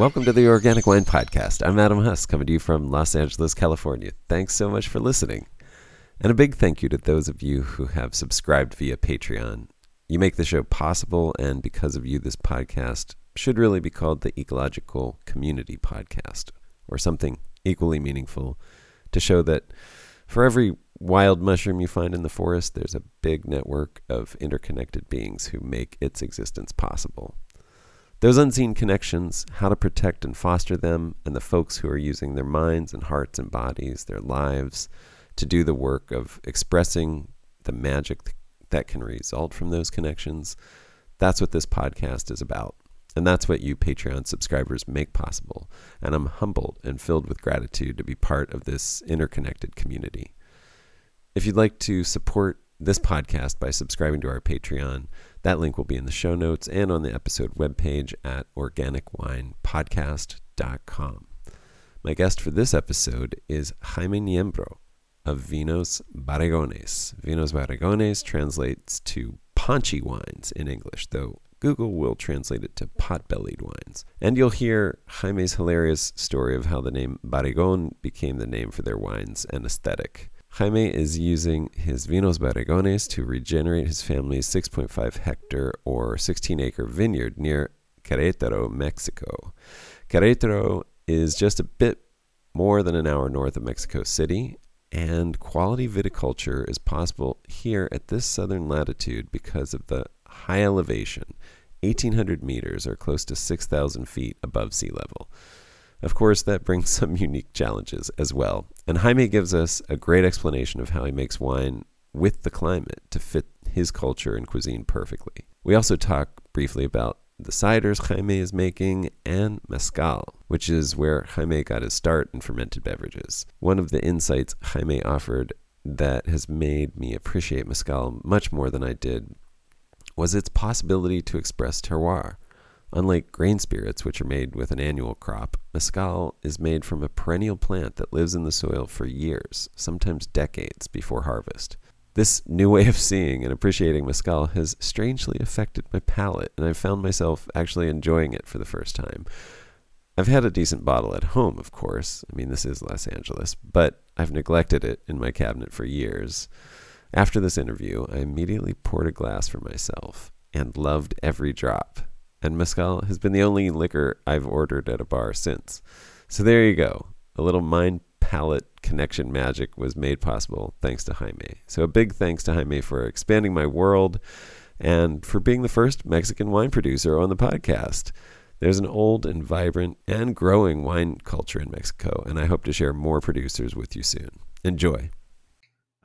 Welcome to the Organic Wine Podcast. I'm Adam Huss, coming to you from Los Angeles, California. Thanks so much for listening. And a big thank you to those of you who have subscribed via Patreon. You make the show possible, and because of you, this podcast should really be called the Ecological Community Podcast, or something equally meaningful to show that for every wild mushroom you find in the forest, there's a big network of interconnected beings who make its existence possible. Those unseen connections, how to protect and foster them, and the folks who are using their minds and hearts and bodies, their lives, to do the work of expressing the magic that can result from those connections. That's what this podcast is about. And that's what you Patreon subscribers make possible. And I'm humbled and filled with gratitude to be part of this interconnected community. If you'd like to support this podcast by subscribing to our Patreon, that link will be in the show notes and on the episode webpage at organicwinepodcast.com. My guest for this episode is Xaime Niembro of Vinos Barrigones. Vinos Barrigones translates to paunchy wines in English, though Google will translate it to pot bellied wines. And you'll hear Xaime's hilarious story of how the name Barrigon became the name for their wines and aesthetic. Xaime is using his Vinos Barrigones to regenerate his family's 6.5 hectare or 16 acre vineyard near Querétaro, Mexico. Querétaro is just a bit more than an hour north of Mexico City, and quality viticulture is possible here at this southern latitude because of the high elevation 1,800 meters or close to 6,000 feet above sea level. Of course, that brings some unique challenges as well. And Xaime gives us a great explanation of how he makes wine with the climate to fit his culture and cuisine perfectly. We also talk briefly about the ciders Xaime is making and mezcal, which is where Xaime got his start in fermented beverages. One of the insights Xaime offered that has made me appreciate mezcal much more than I did was its possibility to express terroir. Unlike grain spirits, which are made with an annual crop, mezcal is made from a perennial plant that lives in the soil for years, sometimes decades, before harvest. This new way of seeing and appreciating mezcal has strangely affected my palate, and I've found myself actually enjoying it for the first time. I've had a decent bottle at home, of course. I mean, this is Los Angeles, but I've neglected it in my cabinet for years. After this interview, I immediately poured a glass for myself and loved every drop and mezcal has been the only liquor I've ordered at a bar since. So there you go. A little mind palate connection magic was made possible thanks to Xaime. So a big thanks to Xaime for expanding my world and for being the first Mexican wine producer on the podcast. There's an old and vibrant and growing wine culture in Mexico, and I hope to share more producers with you soon. Enjoy.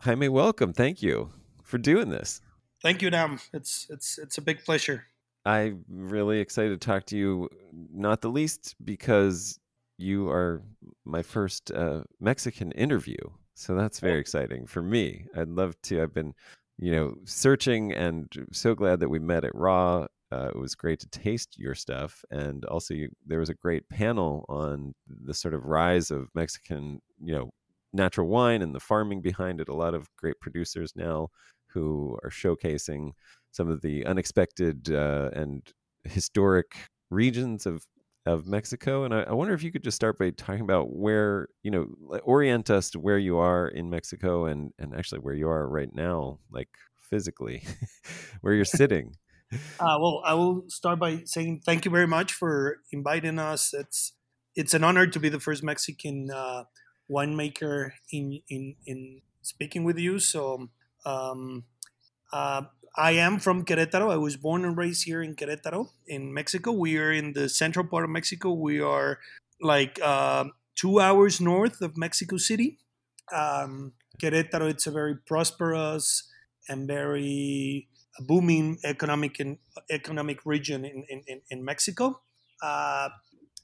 Xaime, welcome. Thank you for doing this. Thank you, Adam. It's it's it's a big pleasure. I'm really excited to talk to you, not the least because you are my first uh, Mexican interview. So that's very exciting for me. I'd love to. I've been, you know, searching and so glad that we met at Raw. Uh, it was great to taste your stuff. And also, you, there was a great panel on the sort of rise of Mexican, you know, natural wine and the farming behind it. A lot of great producers now who are showcasing some of the unexpected uh, and historic regions of of Mexico. And I, I, wonder if you could just start by talking about where you know orient us to where you are in Mexico and and actually where you are right now, like physically, where you're sitting. Uh, well, I will start by saying thank you very much for inviting us. It's it's an honor to be the first Mexican uh, winemaker in in in speaking with you. So um, uh, I am from Querétaro. I was born and raised here in Querétaro, in Mexico. We are in the central part of Mexico. We are like uh, two hours north of Mexico City. Um, Querétaro, it's a very prosperous and very booming economic and economic region in, in, in Mexico. Uh,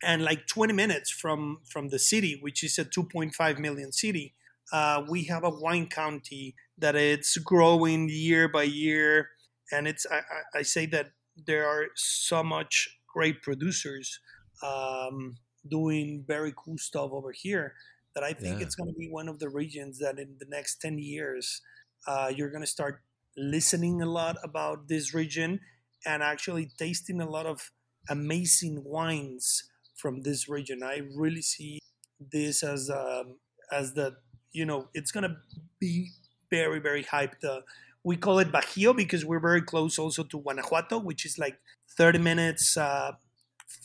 and like 20 minutes from, from the city, which is a 2.5 million city, uh, we have a wine county that it's growing year by year, and it's I, I say that there are so much great producers um, doing very cool stuff over here that I think yeah. it's going to be one of the regions that in the next 10 years uh, you're going to start listening a lot about this region and actually tasting a lot of amazing wines from this region. I really see this as um, as the you know it's gonna be very very hyped. Uh, we call it Bajío because we're very close also to Guanajuato, which is like 30 minutes uh,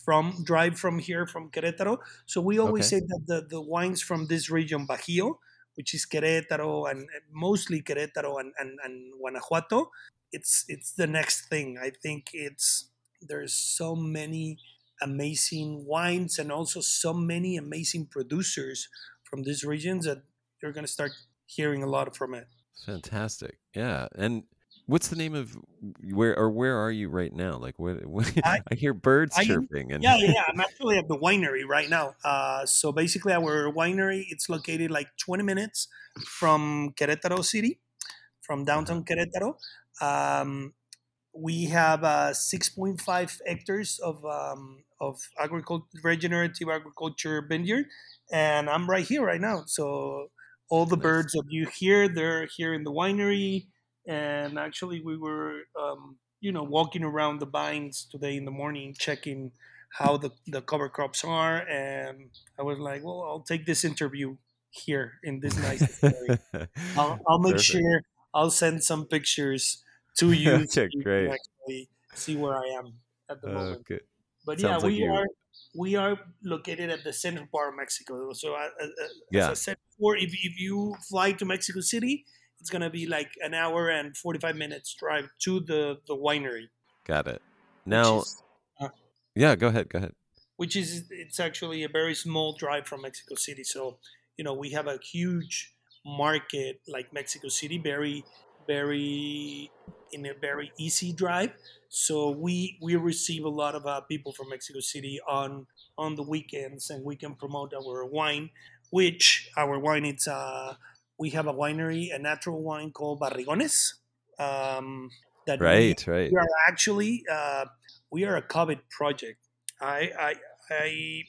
from drive from here from Querétaro. So we always Okay. say that the, the wines from this region, Bajío, which is Querétaro and and mostly Querétaro and, and, and Guanajuato, it's it's the next thing. I think it's there's so many amazing wines and also so many amazing producers from these regions that you're gonna start hearing a lot from it. Fantastic. Yeah. And what's the name of where or where are you right now? Like what, what I, I- hear birds I chirping and yeah, yeah. I'm actually at the winery right now. Uh, so basically, our winery it's located like 20 minutes from Querétaro City, from downtown Querétaro. Um, we have uh, 6.5 hectares of um, of agriculture, regenerative agriculture vineyard, and I'm right here right now. So all the Nice. birds that you hear, they're here in the winery. And actually, we were, um, you know, walking around the vines today in the morning, checking how the, the cover crops are. And I was like, well, I'll take this interview here in this nice. I'll, I'll make Perfect. sure I'll send some pictures to you. so Okay, you great. actually see where I am at the moment. But Sounds yeah, like we you- are we are located at the central part of Mexico. So uh, uh, as I said before, if if you fly to Mexico City, it's gonna be like an hour and forty five minutes drive to the the winery. Got it. Now, is- yeah, go ahead. Go ahead. which is it's actually a very small drive from Mexico City. So you know we have a huge market like Mexico City, very very in a very easy drive. So we we receive a lot of uh, people from Mexico City on on the weekends, and we can promote our wine. Which our wine it's uh we have a winery, a natural wine called Barrigones. Um, that we- Right, right. we are actually uh, we are a COVID project. I I I,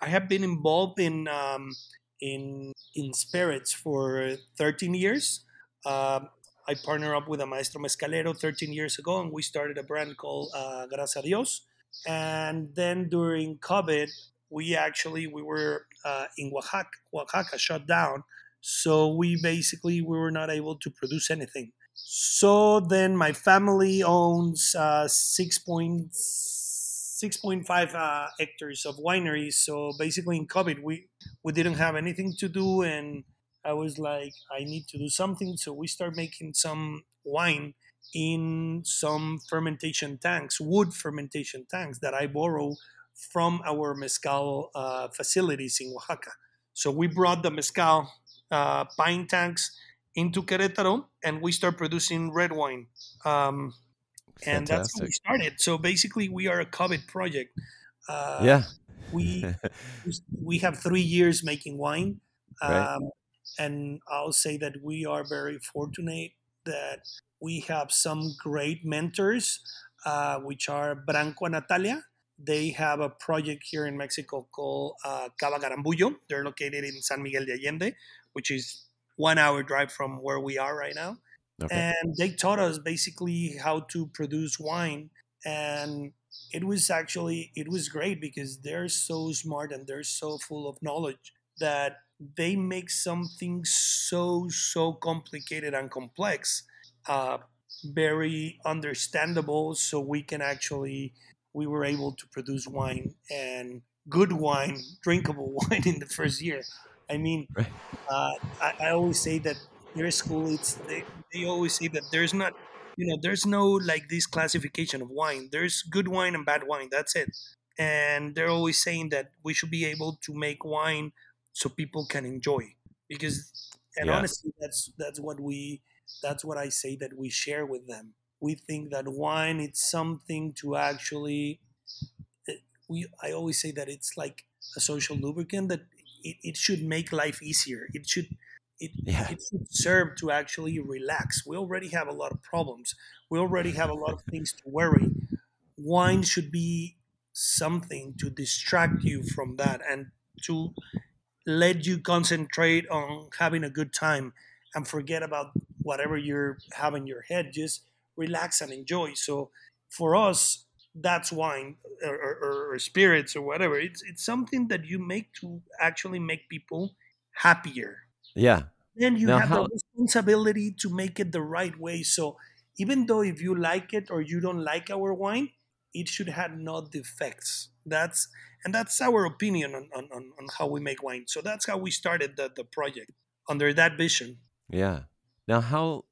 I have been involved in um, in in spirits for 13 years. Um, I partnered up with a Maestro Mezcalero 13 years ago, and we started a brand called uh, Gracias Dios. And then during COVID, we actually we were uh, in Oaxaca, Oaxaca shut down. So we basically we were not able to produce anything. So then my family owns uh, 6.6.5 uh, hectares of wineries. So basically in COVID, we, we didn't have anything to do. And I was like, I need to do something. So we start making some wine in some fermentation tanks, wood fermentation tanks that I borrow from our mezcal uh, facilities in Oaxaca. So we brought the mezcal uh, pine tanks into Querétaro, and we start producing red wine. Um, and that's how we started. So basically, we are a COVID project. Uh, yeah. we we have three years making wine, Right. And I'll say that we are very fortunate that we have some great mentors, uh, which are Branko and Natalia. They have a project here in Mexico called uh, Cava Garambullo. They're located in San Miguel de Allende, which is one hour drive from where we are right now Okay. and they taught us basically how to produce wine and it was actually it was great because they're so smart and they're so full of knowledge that they make something so so complicated and complex uh, very understandable so we can actually we were able to produce wine and good wine drinkable wine in the first year. I mean Right. uh, I, I always say that their school it's they, they always say that there's not you know there's no like this classification of wine. There's good wine and bad wine that's it. And they're always saying that we should be able to make wine so people can enjoy because and Yeah. honestly that's that's what we that's what i say that we share with them. We think that wine it's something to actually eh, we i always say that it's like a social lubricant that it, it should make life easier. It should it, Yeah. it should serve to actually relax. We already have a lot of problems. We already have a lot of things to worry. Wine should be something to distract you from that and to let you concentrate on having a good time and forget about whatever you have in your head just relax and enjoy so for us that's wine or, or, or, spirits or whatever. It's it's something that you make to actually make people happier. Yeah. Then you now have how- the responsibility to make it the right way. So even though if you like it or you don't like our wine, it should have no defects. That's and that's our opinion on, on, on how we make wine. So that's how we started the, the project under that vision. Yeah. Now how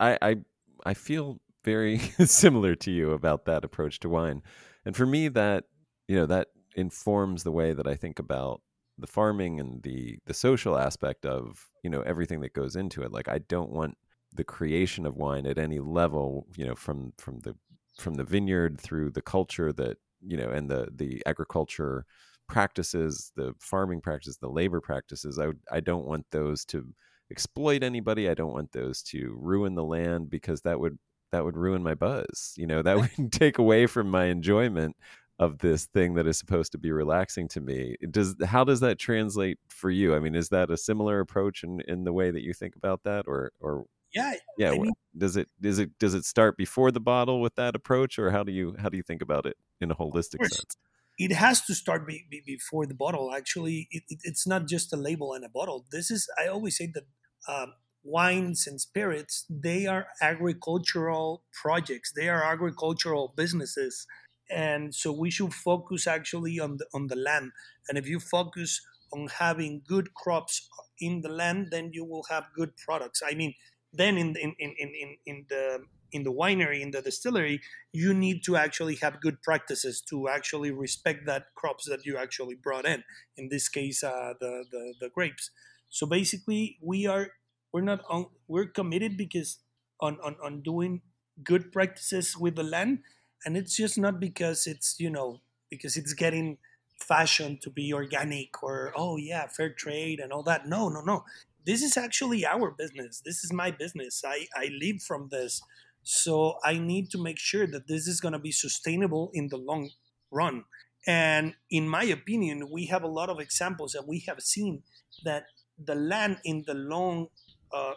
I I I feel very similar to you about that approach to wine. And for me that you know that informs the way that I think about the farming and the the social aspect of, you know, everything that goes into it. Like I don't want the creation of wine at any level, you know, from from the from the vineyard through the culture that, you know, and the the agriculture practices, the farming practices, the labor practices. I I don't want those to exploit anybody. I don't want those to ruin the land because that would that would ruin my buzz. You know, that would take away from my enjoyment of this thing that is supposed to be relaxing to me. Does how does that translate for you? I mean, is that a similar approach in, in the way that you think about that, or or yeah, yeah? I mean, does it does it does it start before the bottle with that approach, or how do you how do you think about it in a holistic sense? It has to start be, be, before the bottle. Actually, it, it, it's not just a label and a bottle. This is I always say that um, wines and spirits, they are agricultural projects. They are agricultural businesses. And so we should focus actually on the on the land. And if you focus on having good crops in the land, then you will have good products. I mean, then in in, in, in, in the in the winery, in the distillery, you need to actually have good practices to actually respect that crops that you actually brought in. In this case, uh, the, the the grapes. So basically, we are we're not on, we're committed because on, on on doing good practices with the land and it's just not because it's you know because it's getting fashion to be organic or oh yeah fair trade and all that no no no this is actually our business this is my business i i live from this so i need to make sure that this is going to be sustainable in the long run and in my opinion we have a lot of examples that we have seen that the land in the long uh,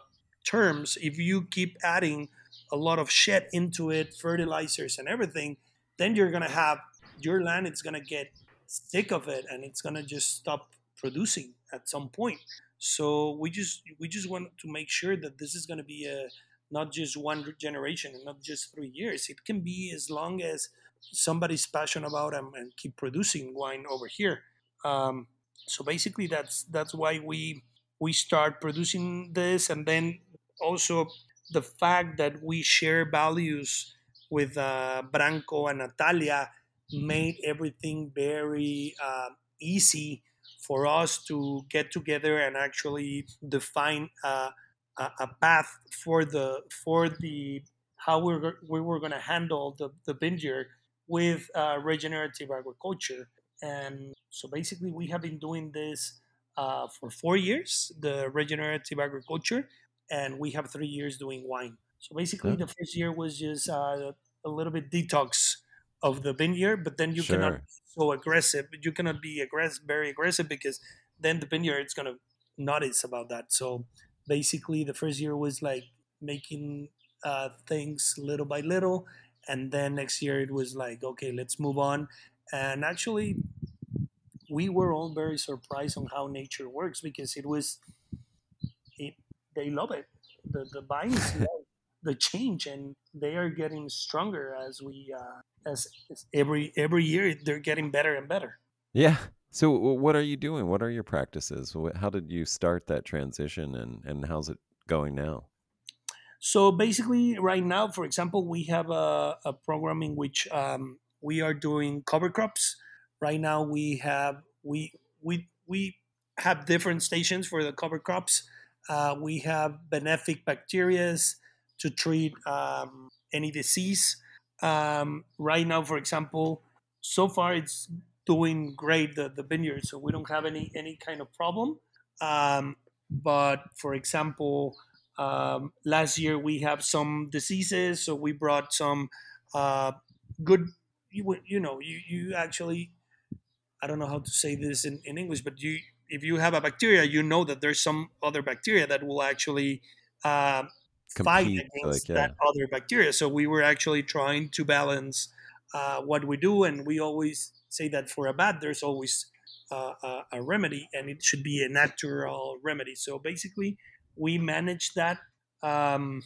terms, if you keep adding a lot of shit into it, fertilizers and everything, then you're gonna have your land. It's gonna get sick of it, and it's gonna just stop producing at some point. So we just we just want to make sure that this is gonna be a not just one generation and not just three years. It can be as long as somebody's passionate about them and keep producing wine over here. Um, so basically, that's that's why we we start producing this and then also the fact that we share values with uh, Branko and Natalia made everything very uh, easy for us to get together and actually define uh, a, a, path for the for the how we were, we were going to handle the, the vineyard with uh, regenerative agriculture. And so basically, we have been doing this uh, for four years, the regenerative agriculture, and we have three years doing wine. So basically, yeah. the first year was just uh, a little bit detox of the vineyard, but then you sure. cannot be so aggressive. You cannot be aggressive, very aggressive, because then the vineyard is gonna notice about that. So basically, the first year was like making uh, things little by little, and then next year it was like, okay, let's move on. And actually, we were all very surprised on how nature works because it was it, they love it the the vines love the change and they are getting stronger as we uh, as, as every every year they're getting better and better. Yeah. So what are you doing? What are your practices? How did you start that transition and and how's it going now? So basically right now for example we have a, a program in which um, we are doing cover crops. Right now we have we we we have different stations for the cover crops. Uh, we have benefic bacterias to treat um, any disease. Um, right now, for example, so far it's doing great the, the vineyard, so we don't have any any kind of problem. Um, but for example, um, last year we have some diseases, so we brought some uh, good. You, you know, you, you actually I don't know how to say this in, in English, but you if you have a bacteria, you know that there's some other bacteria that will actually uh, fight against like, yeah. that other bacteria. So we were actually trying to balance uh, what we do, and we always say that for a bad, there's always uh, a, a, remedy, and it should be a natural remedy. So basically, we manage that. Um,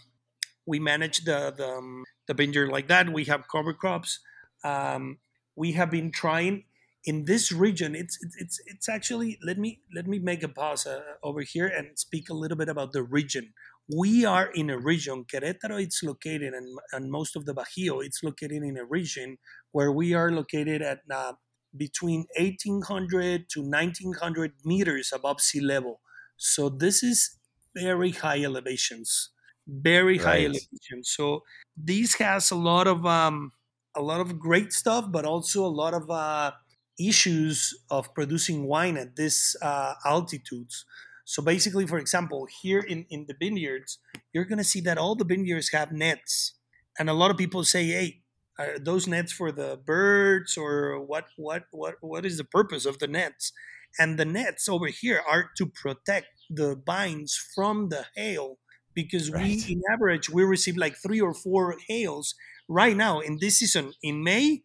we manage the the, um, the vineyard like that. We have cover crops. Um, we have been trying in this region. It's it's it's actually let me let me make a pause uh, over here and speak a little bit about the region we are in a region, Querétaro, it's located, and, and most of the Bajío, it's located in a region where we are located at uh, between 1800 to 1900 meters above sea level. So this is very high elevations, very high right. elevations. So this has a lot of um, a lot of great stuff, but also a lot of uh, issues of producing wine at this uh, altitudes. So basically, for example, here in, in the vineyards, you're going to see that all the vineyards have nets. And a lot of people say, hey, are those nets for the birds or what, what, what, what is the purpose of the nets? And the nets over here are to protect the vines from the hail because right. we, in average, we receive like three or four hails right now in this season in May,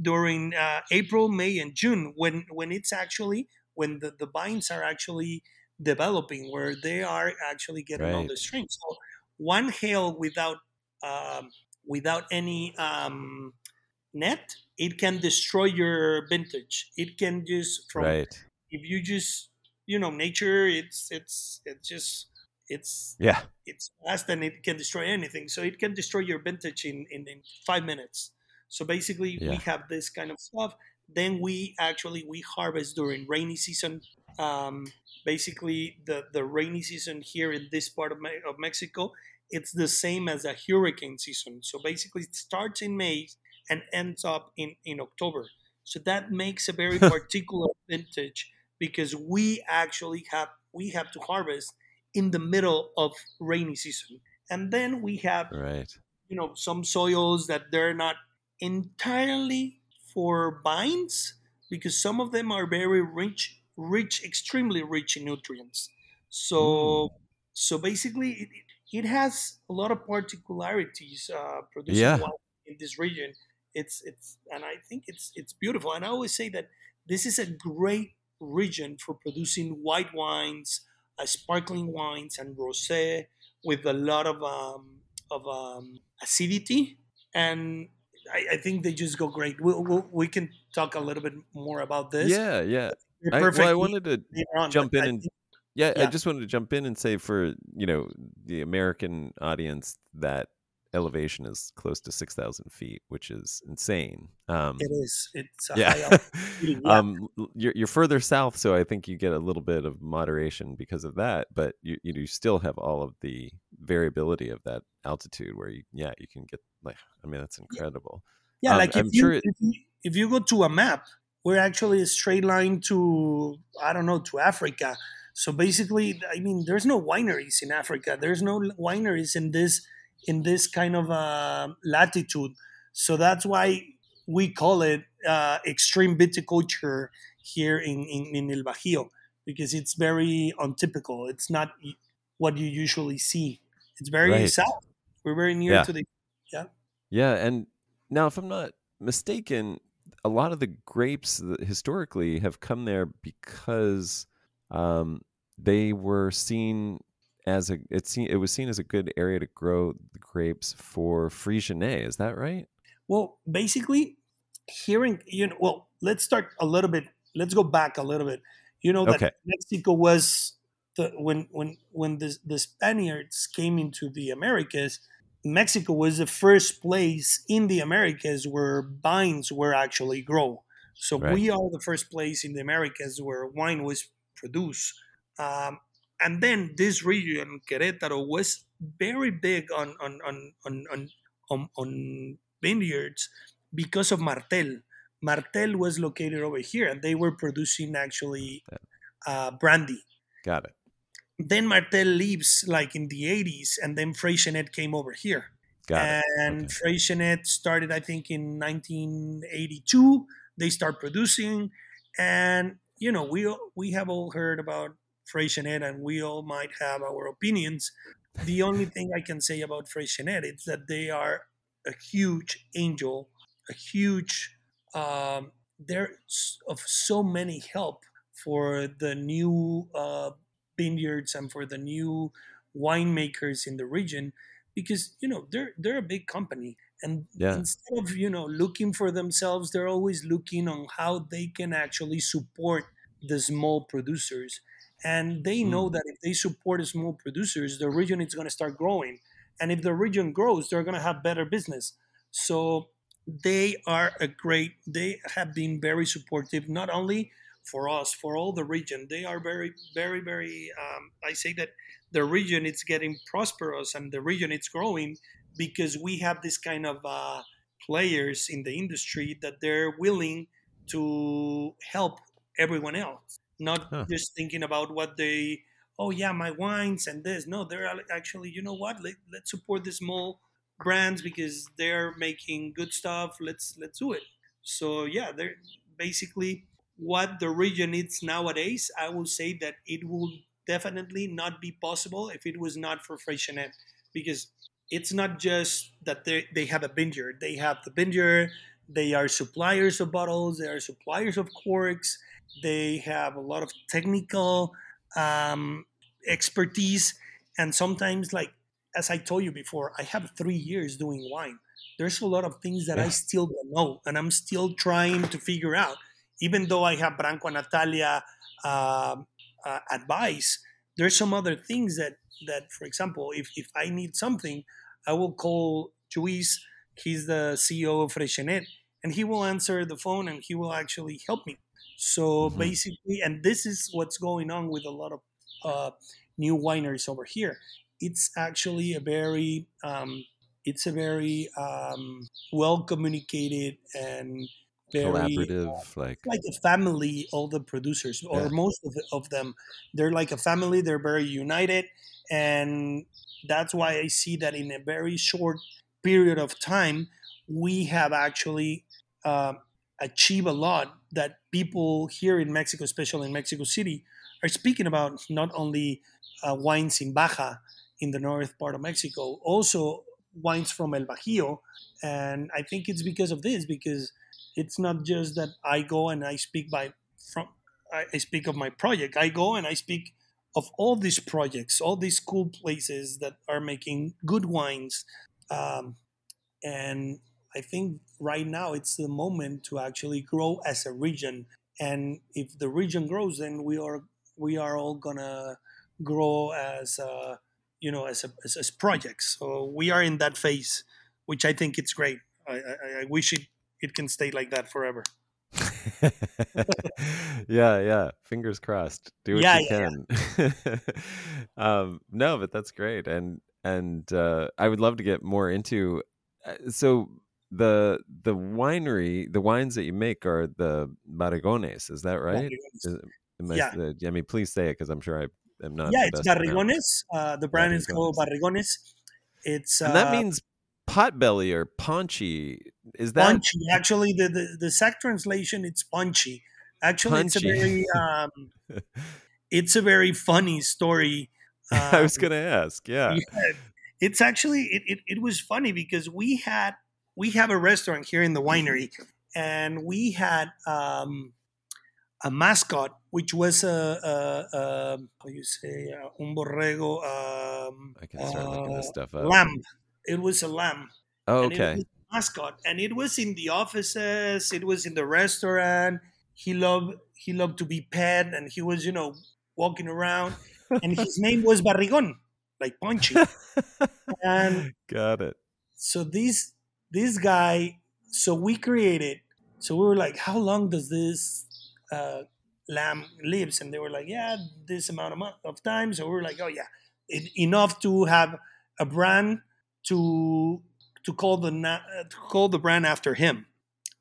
during uh, April, May, and June, when when it's actually when the, the vines are actually developing where they are actually getting right. all the strings. So one hail without um, without any um, net, it can destroy your vintage. It can just from right. if you just you know nature, it's it's it's just it's yeah it's fast and it can destroy anything. So it can destroy your vintage in in, in five minutes. So basically, yeah. we have this kind of stuff. Then we actually we harvest during rainy season. Um, basically the, the rainy season here in this part of, Me- of Mexico, it's the same as a hurricane season. So basically it starts in May and ends up in, in October. So that makes a very particular vintage because we actually have we have to harvest in the middle of rainy season. And then we have right. you know some soils that they're not entirely for vines because some of them are very rich rich, extremely rich in nutrients. So, mm. so basically, it, it has a lot of particularities uh, producing yeah. wine in this region. It's it's, and I think it's it's beautiful. And I always say that this is a great region for producing white wines, uh, sparkling wines, and rosé with a lot of um, of um, acidity. And I, I, think they just go great. We, we, we can talk a little bit more about this. Yeah, yeah. I, well, I wanted to jump in and yeah, yeah, I just wanted to jump in and say for you know the American audience that elevation is close to six thousand feet, which is insane. Um, it is. It's yeah. yeah. um, you're, you're further south, so I think you get a little bit of moderation because of that. But you you still have all of the variability of that altitude, where you yeah you can get like I mean that's incredible. Yeah, um, like if you, sure it, if you if you go to a map we're actually a straight line to I don't know to Africa. So basically, I mean, there's no wineries in Africa. There's no wineries in this in this kind of uh, latitude. So that's why we call it uh, extreme viticulture here in, in, in El Bajío because it's very untypical. It's not what you usually see. It's very right. south. We're very near yeah. to the yeah. Yeah, and now if I'm not mistaken, a lot of the grapes historically have come there because um, they were seen as a it seen it was seen as a good area to grow the grapes for Freixenet. Is that right? Well, basically, hearing you know, well, let's start a little bit. Let's go back a little bit. You know that okay. Mexico was the when when when the the Spaniards came into the Americas Mexico was the first place in the Americas where vines were actually grown. So right. we are the first place in the Americas where wine was produced. Um, and then this region, Querétaro, was very big on on on on on, on, on vineyards because of Martell. Martell was located over here, and they were producing actually uh, brandy. Got it then Martell leaves like in the 80s, and then Freixenet came over here. Got and okay. Freixenet started, I think, in 1982. They start producing, and you know, we we have all heard about Freixenet, and we all might have our opinions. The only thing I can say about Freixenet is that they are a huge angel a huge um, they're of so many help for the new uh, vineyards and for the new winemakers in the region because you know they're they're a big company and Yeah. instead of you know looking for themselves they're always looking on how they can actually support the small producers. And they know mm. that if they support the small producers the region is going to start growing. And if the region grows they're going to have better business. So they are a great they have been very supportive not only for us for all the region they are very very very um, i say that the region is getting prosperous and the region is growing because we have this kind of uh, players in the industry that they're willing to help everyone else not Huh. just thinking about what they oh yeah my wines and this. No they're actually you know what? Let, let's support the small brands because they're making good stuff. Let's let's do it. So yeah they're basically what the region needs nowadays i will say that it will definitely not be possible if it was not for Freixenet because it's not just that they, they have a vineyard they have the vineyard they are suppliers of bottles they are suppliers of corks they have a lot of technical um, expertise and sometimes like as i told you before i have three years doing wine. There's a lot of things that i still don't know and i'm still trying to figure out even though i have branko and natalia um, uh, advice there's some other things that that for example if, if i need something i will call Luis. he's the ceo of Freixenet, and he will answer the phone and he will actually help me so Mhm. basically and this is what's going on with a lot of uh, new wineries over here it's actually a very um, it's a very um, well communicated and very Collaborative, like like a family all the producers or Yeah. most of, of them they're like a family they're very united and that's why i see that in a very short period of time we have actually uh, achieved a lot that people here in mexico especially in mexico city are speaking about not only uh, wines in baja in the north part of mexico also wines from el bajío and i think it's because of this because it's not just that I go and I speak by from I speak of my project. I go and I speak of all these projects, all these cool places that are making good wines, um, and I think right now it's the moment to actually grow as a region. And if the region grows, then we are we are all gonna grow as uh, you know as, a, as as projects. So we are in that phase, which I think it's great. I, I, I wish it it can stay like that forever. yeah, yeah. Fingers crossed. Do what Yeah, you can. um, no, but that's great, and and uh, I would love to get more into. Uh, so the the winery, the wines that you make are the Barrigones. Is that right? Is, I- Yeah. uh, I mean, please say it because I'm sure I am not. yeah, it's. Barrigones. Uh, the brand is called Barrigones. It's uh, and that means potbelly or paunchy. Is that punchy. Actually, the, the the exact translation it's punchy. Actually, it's a very um, it's a very funny story. I was Um, gonna ask. Yeah. Yeah, it's actually it, it, it was funny because we had we have a restaurant here in the winery and we had um, a mascot which was a, a, a how you say uh, un borrego um, I can start looking this uh, stuff up. lamb it was a lamb Oh, okay. Mascot and it was in the offices it was in the restaurant. He loved he loved to be pet and he was you know walking around. And his name was barrigon like punchy. And Got it. so this this guy so we created so we were like how long does this uh, lamb lives? And they were like yeah this amount of, of time. So we were like oh yeah it, enough to have a brand to to call the na- uh, to call the brand after him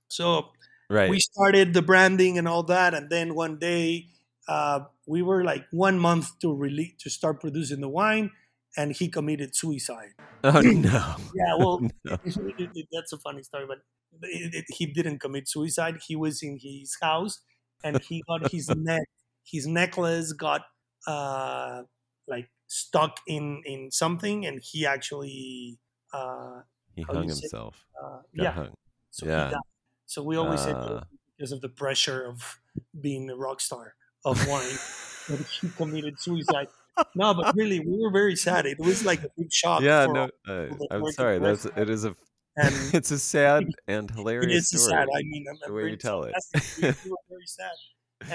so Right. we started the branding and all that and then one day uh, we were like one month to release to start producing the wine and he committed suicide oh no. yeah well No. that's a funny story but it, it, he didn't commit suicide he was in his house and he got his neck his necklace got uh like stuck in in something and he actually uh He How hung himself. uh yeah hung. So Yeah. he died. So we always said Uh. because of the pressure of being a rock star of wine that he committed suicide. No, but really, we were very sad. It was like a big shock. yeah, no, uh, I'm sorry. That's it is a and it's a sad and hilarious is story. sad. I mean, I'm, the way you tell it. we were very sad,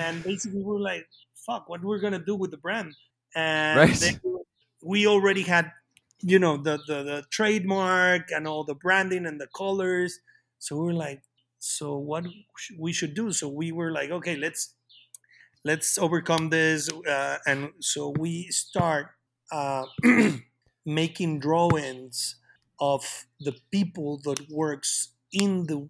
and basically we were like, "Fuck, what we're gonna do with the brand?" And Right. we already had, you know, the, the the trademark and all the branding and the colors. So we are like, "So what we should do?" So we were like, "Okay, let's let's overcome this," uh, and so we start uh, making drawings of the people that works in the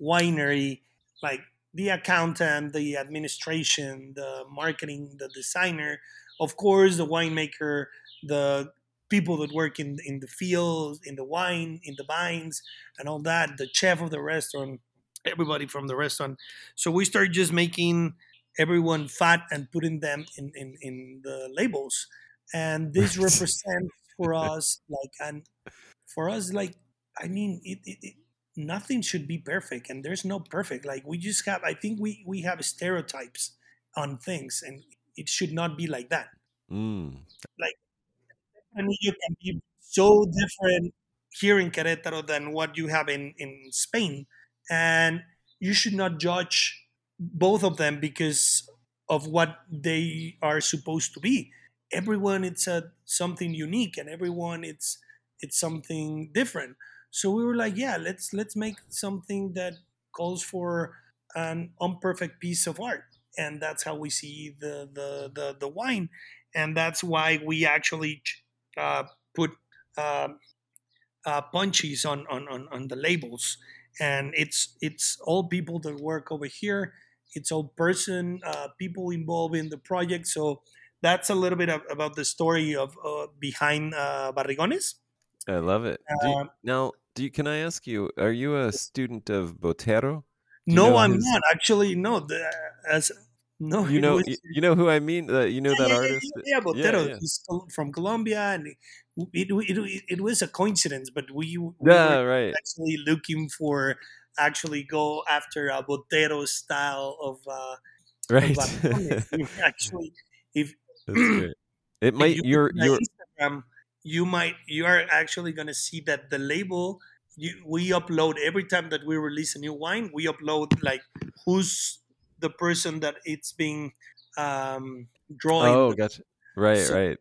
winery like the accountant the administration the marketing the designer of course the winemaker the people that work in, in the fields in the wine in the vines and all that the chef of the restaurant everybody from the restaurant. So we started just making everyone fat and putting them in, in, in the labels. And this represents for us like and for us like i mean it, it, it nothing should be perfect and there's no perfect. Like we just have i think we we have stereotypes on things and it should not be like that. Mm. I you can be so different here in Querétaro than what you have in, in Spain. And you should not judge both of them because of what they are supposed to be. Everyone it's a something unique and everyone it's it's something different. So we were like, yeah, let's let's make something that calls for an imperfect piece of art. And that's how we see the the the, the wine. And that's why we actually put uh, uh, punchies on, on, on, on the labels, and it's it's all people that work over here. It's all person uh, people involved in the project. So that's a little bit of, about the story of uh, behind uh, Barrigones. I love it. Do you- Um, now, do you, can I ask you? Are you a student of Botero? No, I'm his- not actually. No, the, as no, You know, was- you, you know who I mean. Uh, you know yeah, that yeah, artist. Yeah, Botero. yeah. He's from Colombia, and it, it, it, it was a coincidence, but we, we Yeah, were right. actually looking for actually go after a Botero style of uh, Right. of Barrigones. We were actually if It might. you You're. look at You're. Instagram, you might you are actually gonna see that the label you, we upload every time that we release a new wine, we upload like who's the person that it's being um, drawing. Oh, gotcha. Right, So right.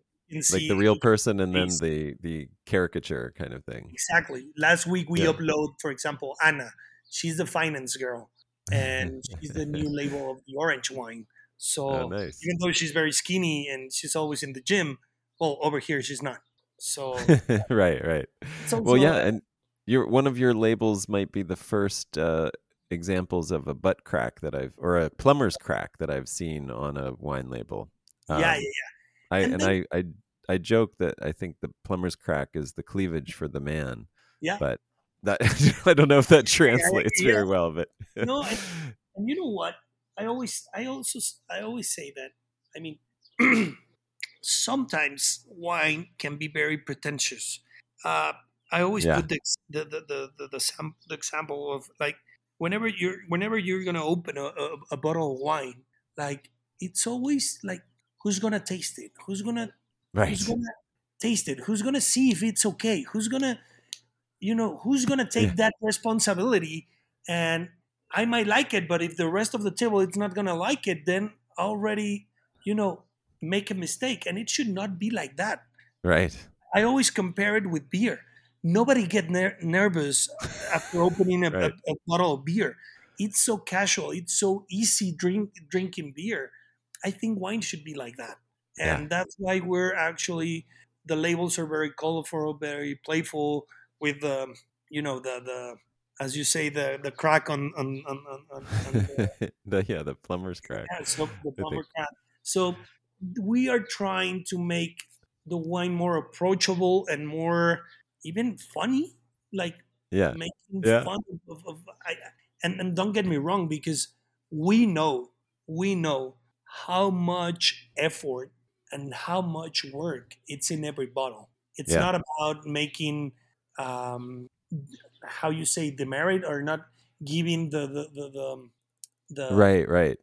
Like the real person, and then the the caricature kind of thing. Exactly. Last week we Yeah. upload, for example, Anna. She's the finance girl, and she's the new label of the orange wine. So Oh, nice. even though she's very skinny and she's always in the gym, well, over here she's not. So right, right. Well, yeah, and your one of your labels might be the first uh, examples of a butt crack that I've, or a plumber's crack that I've seen on a wine label. yeah, Um, yeah, yeah. I And and I, I I joke that I think the plumber's crack is the cleavage for the man. Yeah. But that I don't know if that translates yeah. very well, but No, I- And you know what? I always, I also, I always say that. I mean, sometimes wine can be very pretentious. Uh, I always Yeah. put the the the the, the, the, the example of like whenever you're whenever you're gonna open a, a, a bottle of wine, like it's always like who's gonna taste it? Who's gonna right. who's gonna taste it? Who's gonna see if it's okay? Who's gonna, you know, who's gonna take that responsibility? And I might like it, but if the rest of the table is not gonna like it, then already, you know, make a mistake. And it should not be like that. Right. I always compare it with beer. Nobody get ner- nervous after opening a, Right. a, a bottle of beer. It's so casual. It's so easy drink drinking beer. I think wine should be like that, Yeah. and that's why we're actually the labels are very colorful, very playful with the you know the the as you say the the crack on on on, on, on the, the, yeah, the plumber's crack. yeah, so the bumper crack. So we are trying to make the wine more approachable and more even funny, like Yeah. making Yeah. fun of, of I, and, and don't get me wrong because we know we know how much effort and how much work it's in every bottle it's Yeah. not about making um, how you say demerit or not giving the the the, the, um, the right right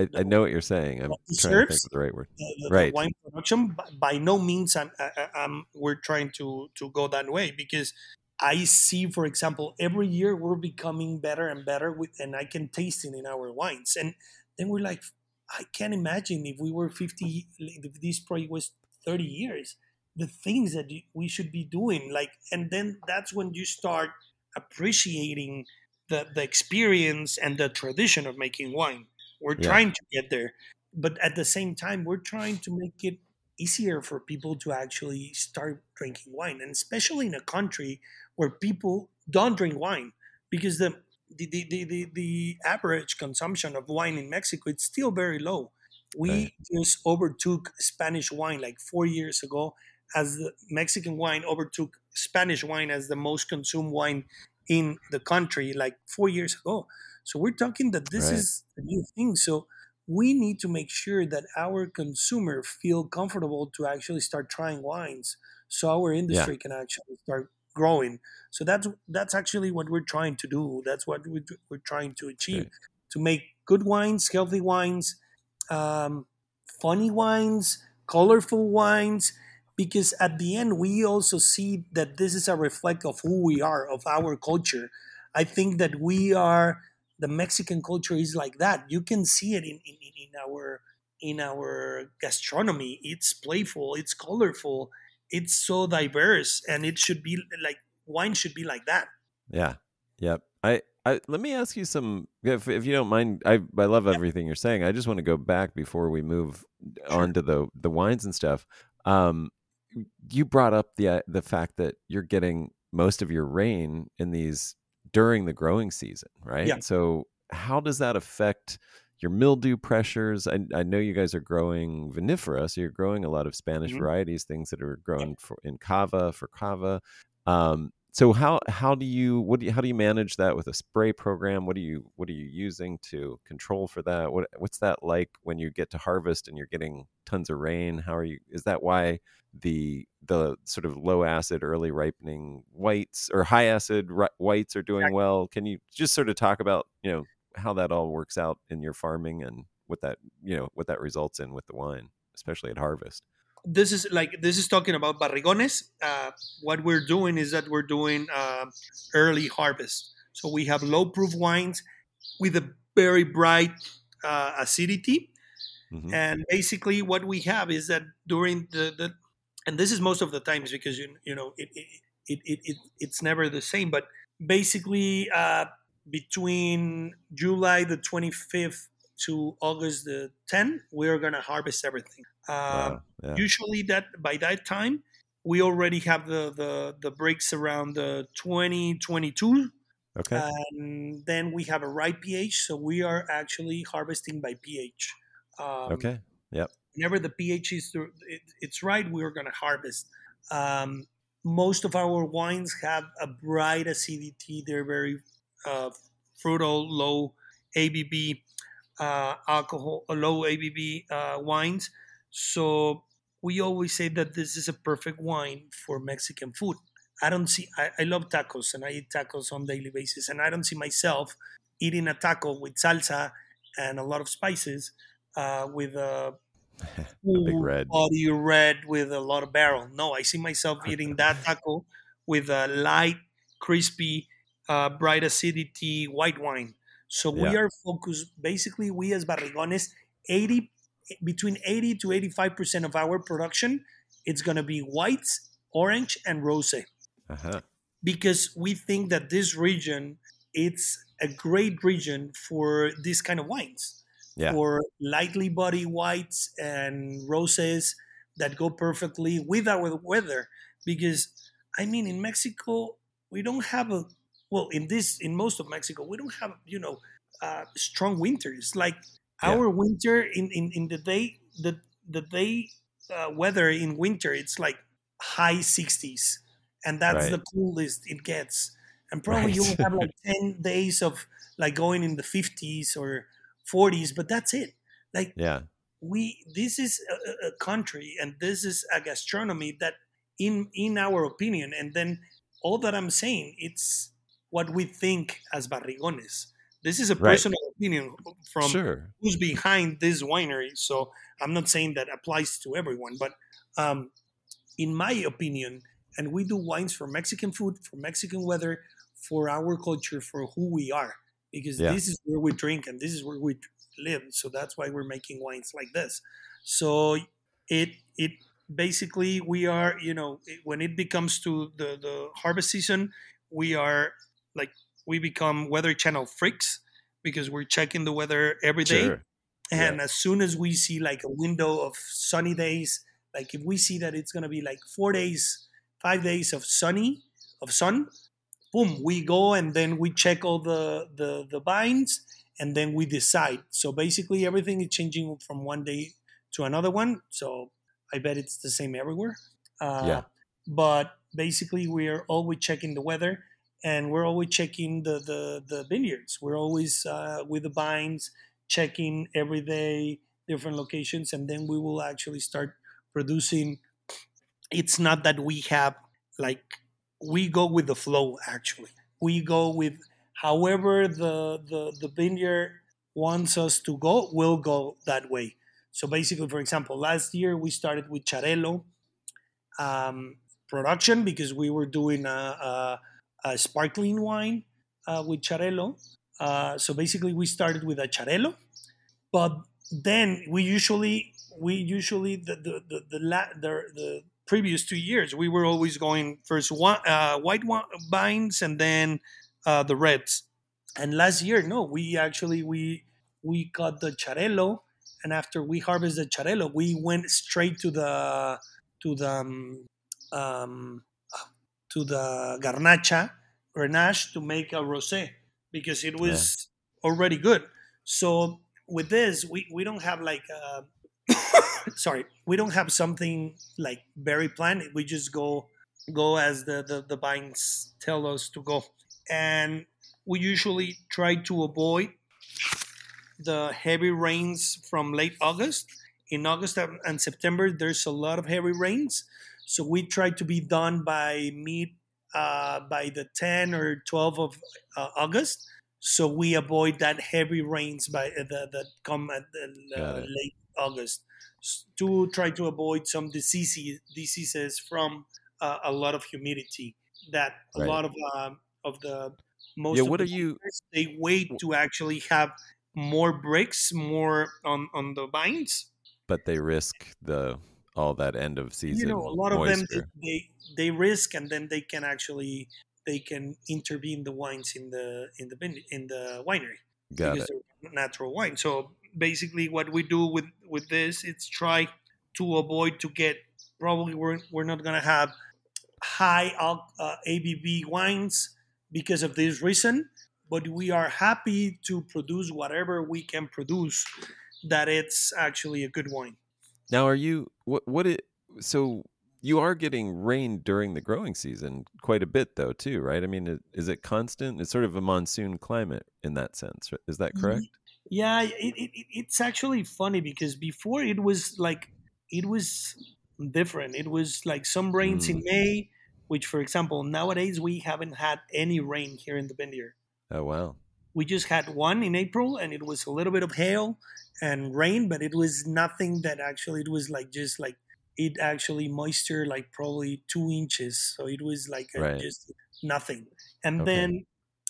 I, I know what you're saying i'm trying to think of the right word the, the, Right. the wine production. By, by no means, I'm, I, I'm, we're trying to to go that way because I see, for example, every year we're becoming better and better with, and I can taste it in our wines. And then we're like, I can't imagine if we were 50, if this project was 30 years, the things that we should be doing. Like, and then that's when you start appreciating the the experience and the tradition of making wine. We're Yeah. trying to get there but at the same time we're trying to make it easier for people to actually start drinking wine and especially in a country where people don't drink wine because the the, the, the, the, average consumption of wine in mexico it's still very low we Right. just overtook spanish wine like four years ago as the mexican wine overtook spanish wine as the most consumed wine in the country like four years ago so we're talking that this Right. is a new thing. So we need to make sure that our consumer feel comfortable to actually start trying wines so our industry can actually start growing. So that's that's actually what we're trying to do. That's what we, we're trying to achieve Okay. to make good wines healthy wines um, funny wines colorful wines because at the end we also see that this is a reflect of who we are of our culture. I think that we are the Mexican culture is like that. You can see it in, in, in our in our gastronomy. It's playful, it's colorful, it's so diverse, and it should be like wine should be like that. Yeah. Yep. I, I let me ask you some if, if you don't mind. I I love everything you're saying. I just want to go back before we move Sure. on to the the wines and stuff. Um, you brought up the uh, the fact that you're getting most of your rain in these during the growing season, right? Yeah. So how does that affect your mildew pressures? I, I know you guys are growing vinifera, so you're growing a lot of Spanish Mhm. varieties, things that are grown for in cava for cava. Um, so how how do you what do you, how do you manage that with a spray program? What do you what are you using to control for that? What what's that like when you get to harvest and you're getting tons of rain? How are you? Is that why the the sort of low acid early ripening whites or high acid ri- whites are doing well? Can you just sort of talk about you know how that all works out in your farming and what that you know what that results in with the wine, especially at harvest? This is like this is talking about barrigones. Uh, what we're doing is that we're doing uh, early harvest. So we have low proof wines with a very bright uh, acidity. Mhm. and basically what we have is that during the, the and this is most of the times because you you know it it, it, it, it it's never the same but basically uh, between july the 25th to august the 10th we're gonna harvest everything uh. Yeah. usually that by that time we already have the the, the Brix around the 20 22 Okay. and then we have a right pH, so we are actually harvesting by pH. Um, okay. Yep. Whenever the pH is the- it, it's right, we're going to harvest. Um, most of our wines have a bright acidity. They're very uh, fruital, low ABV uh, alcohol, uh, low ABV uh, wines. So we always say that this is a perfect wine for Mexican food. I don't see. I, I love tacos and I eat tacos on daily basis, and I don't see myself eating a taco with salsa and a lot of spices uh, with a full red. body red with a lot of barrel. No, I see myself eating that taco with a light, crispy, uh, bright acidity white wine. So we are focused. Basically, we as Barrigones, eighty between eighty to eighty-five percent of our production, it's gonna be whites, orange, and rosé Uh-huh. because we think that this region it's a great region for this kind of wines Yeah. for lightly body whites and roses that go perfectly with our weather because i mean in mexico we don't have a well in this in most of mexico we don't have you know uh, strong winters like Yeah. our winter in, in in the day the the day uh, weather in winter it's like high 60s and that's Right. the coolest it gets and probably you'll have like 10 days of like going in the 50s or 40s but that's it like Yeah. we this is a, a- a country and this is a gastronomy that in in our opinion and then all that I'm saying, it's what we think as barrigones. This is a Right. personal opinion from sure. who's behind this winery. So I'm not saying that applies to everyone, but um, in my opinion, and we do wines for Mexican food, for Mexican weather, for our culture, for who we are, because Yeah. this is where we drink and this is where we live. So that's why we're making wines like this. So it it basically we are you know it- when it becomes to the the harvest season, we are like we become weather channel freaks because we're checking the weather every day. Sure. And Yeah. as soon as we see like a window of sunny days, like if we see that it's gonna be like four days, five days of sunny, of sun, boom, we go and then we check all the the the vines and then we decide. So basically everything is changing from one day to another one. So I bet it's the same everywhere. Uh, Yeah. But basically we are always checking the weather and we're always checking the the, the vineyards. We're always uh, with the vines checking every day different locations and then we will actually start producing. It's not that we have like we go with the flow actually. We go with however the the, the vineyard wants us to go we'll go that way. So basically for example last year we started with Xarello um, production because we were doing a, a, a sparkling wine uh, with Xarello uh, so basically we started with a Xarello but then we usually we usually the the the the, la- the, the previous two years we were always going first one, uh, white wi- vines and then uh, the reds. And last year no we actually we we got the Xarello and after we harvest the Xarello we went straight to the to the um, um, to the garnacha grenache to make a rosé because it was already good. So with this we, we don't have like uh, sorry we don't have something like very planned. We just go go as the, the the vines tell us to go. And we usually try to avoid the heavy rains from late august. In august and september there's a lot of heavy rains so we try to be done by mid uh, by the 10 or 12 of uh, august so we avoid that heavy rains by uh, that, that come at the, uh, late August to try to avoid some diseases diseases from uh, a lot of humidity. That a lot of um, of the most Yeah, what the are you- they wait to actually have more Brix, more on on the vines. But they risk the all that end of season. you know, a lot of them they, they risk and then they can actually they can intervene the wines in the in the in the winery. Got because it. they're natural wine. So basically, what we do with with this, it's try to avoid to get. Probably we're we're not gonna have high uh, ABV wines because of this reason, but we are happy to produce whatever we can produce that it's actually a good wine. Now, are you what? What it? So you are getting rain during the growing season quite a bit, though, too, right? I mean, it- is it constant? It's sort of a monsoon climate in that sense. Is that correct? Yeah, it, it, it- it's actually funny because before it was like it was different. It was like some rains in mm. May, which, for example, nowadays we haven't had any rain here in the vineyard. Oh wow. We just had one in April, and it was a little bit of hail and rain, but it was nothing that actually. It was like just like it actually moisture like probably two inches, so it was like a, just nothing. And Okay. then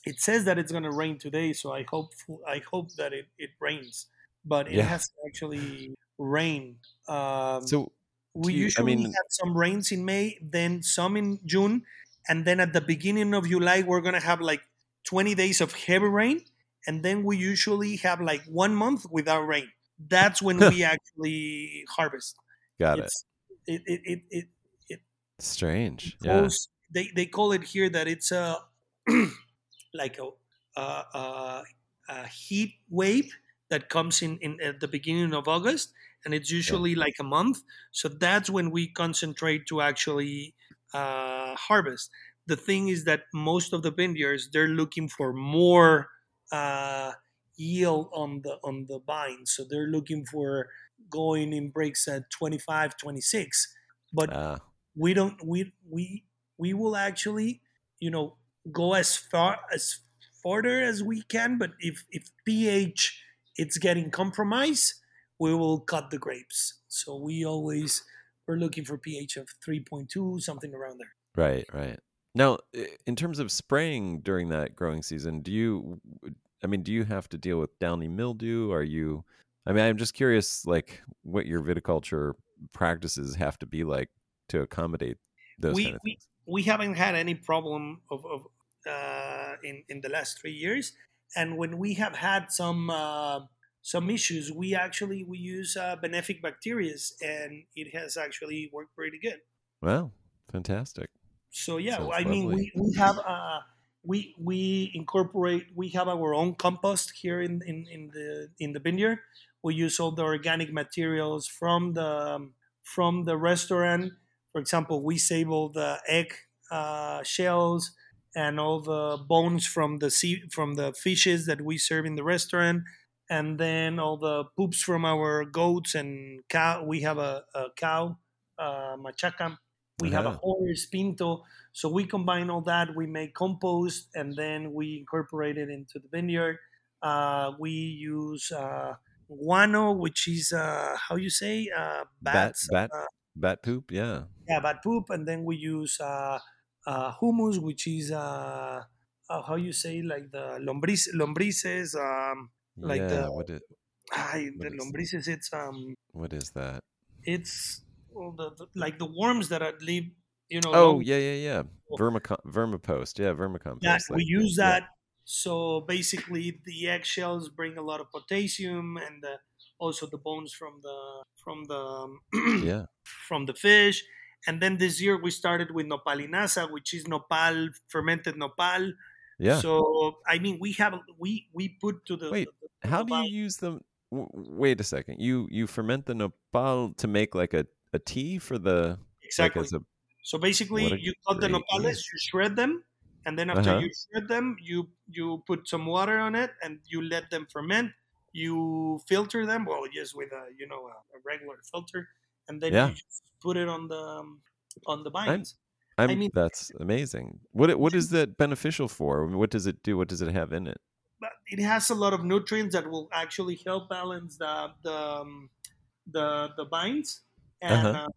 it says that it's gonna rain today, so I hope I hope that it, it rains, but it Yeah. has to actually rain. Um, So we you- I usually mean- have some rains in May, then some in June, and then at the beginning of July we're gonna have like 20 days of heavy rain, and then we usually have like one month without rain. That's when we actually harvest. got it. It's, it. It it it it Strange. Yeah. They they call it here that it's a like a a, a, a heat wave that comes in, in at the beginning of August, and it's usually like a month. So that's when we concentrate to actually uh, harvest. The thing is that most of the vineyards they're looking for more uh, yield on the on the vine, so they're looking for going in Brix at 25, 26. But Ah, we don't we we we will actually you know go as far as further as we can. But if if pH it's getting compromised, we will cut the grapes. So we always we're looking for pH of 3.2, something around there. Right, right. Now, in terms of spraying during that growing season, do you I mean, do you have to deal with downy mildew? Are you I mean, I'm just curious like what your viticulture practices have to be like to accommodate those we, kind of we, things. We haven't had any problem of, of uh, in in the last three years, and when we have had some uh, some issues, we actually we use uh, benefic bacteria, and it has actually worked pretty good. Wow, fantastic! So yeah, Sounds I mean lovely. we, we have uh, we we incorporate we have our own compost here in, in, in the in the vineyard. We use all the organic materials from the from the restaurant. For example, we save all the egg uh, shells and all the bones from the sea from the fishes that we serve in the restaurant, and then all the poops from our goats and cow. We have a, a cow, uh, machaca. We have a Uh-huh. horse, pinto. So we combine all that. We make compost, and then we incorporate it into the vineyard. Uh, we use uh, guano, which is uh, how you say uh, Bat bats, bat uh, bat poop, yeah. yeah, bat poop, and then we use uh, uh, humus, which is uh, uh, how you say like the lombriz, lombrices, um, like yeah, the what is, ay, what the lombrices. It's um, what is that? it's well, the, the like the worms that are leave, you know. Oh, yeah, yeah, yeah. Vermicom- vermipost. Yeah, vermicompost. Yeah, like we use yeah. that. So basically, the eggshells bring a lot of potassium, and the, also the bones from the from the um, Yeah. from the fish. And then this year we started with nopalinaza, which is nopal fermented nopal. Yeah. So I mean, we have we we put to the Wait, the- the How do you use them? w- Wait a second. You you ferment the nopal to make like a, a tea for the exactly? like a so basically, you cut the nopales, you shred them, and then after Uh-huh. you shred them, you you put some water on it, and you let them ferment. You filter them, well, just with a you know a, a regular filter, and then Yeah. you put it on the um, on the vines. I'm mean- that's amazing. What what is that beneficial for? What does it do? What does it have in it? it has a lot of nutrients that will actually help balance the the um, the, the vines and Uh-huh. uh,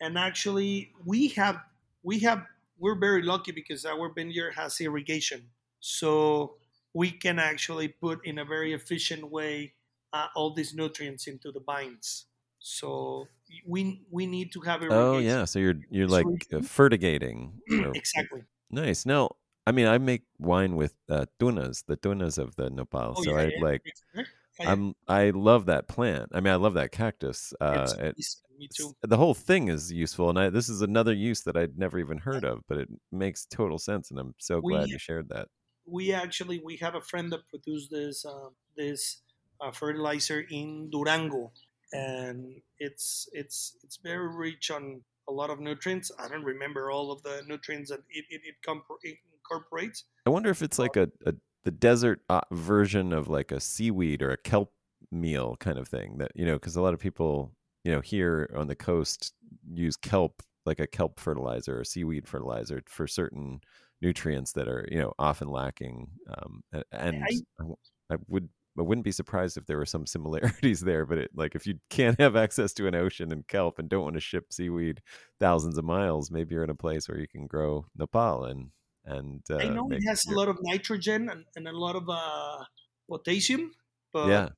and actually we have we have we're very lucky because our vineyard has irrigation so we can actually put in a very efficient way uh, all these nutrients into the vines so we we need to have irrigation Oh yeah, so you're you're like really- uh, fertigating. exactly Nice. Now, I mean, I make wine with uh, tunas, the tunas of the nopal. oh so yeah, I yeah, like yeah. I'm I love that plant. I mean, I love that cactus. Uh, it's- it- it's- me too the whole thing is useful, and I, this is another use that I'd never even heard of, but it makes total sense, and I'm so glad you shared that. we actually we have a friend that produced this uh, this uh, fertilizer in Durango, and it's it's it's very rich on a lot of nutrients. I don't remember all of the nutrients that it it, it, compor- it incorporates. I wonder if it's like a, a the desert uh, version of like a seaweed or a kelp meal kind of thing that you know because a lot of people you know here on the coast use kelp like a kelp fertilizer or seaweed fertilizer for certain nutrients that are you know often lacking um, and I- I would I wouldn't be surprised if there were some similarities there but it like if you can't have access to an ocean and kelp and don't want to ship seaweed thousands of miles maybe you're in a place where you can grow nopal and and uh, I know it has a lot of nitrogen and, and a lot of uh, potassium, but yeah